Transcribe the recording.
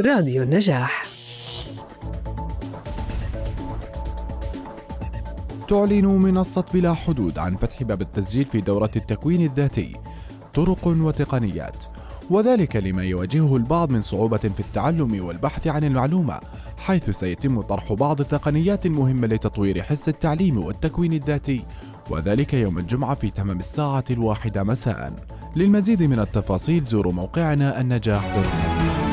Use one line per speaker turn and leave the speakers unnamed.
راديو النجاح.
تعلن منصة بلا حدود عن فتح باب التسجيل في دورة التكوين الذاتي. طرق وتقنيات. وذلك لما يواجهه البعض من صعوبة في التعلم والبحث عن المعلومة حيث سيتم طرح بعض التقنيات المهمة لتطوير حس التعليم والتكوين الذاتي. وذلك يوم الجمعة في تمام الساعة الواحدة مساء. للمزيد من التفاصيل زوروا موقعنا النجاح دوت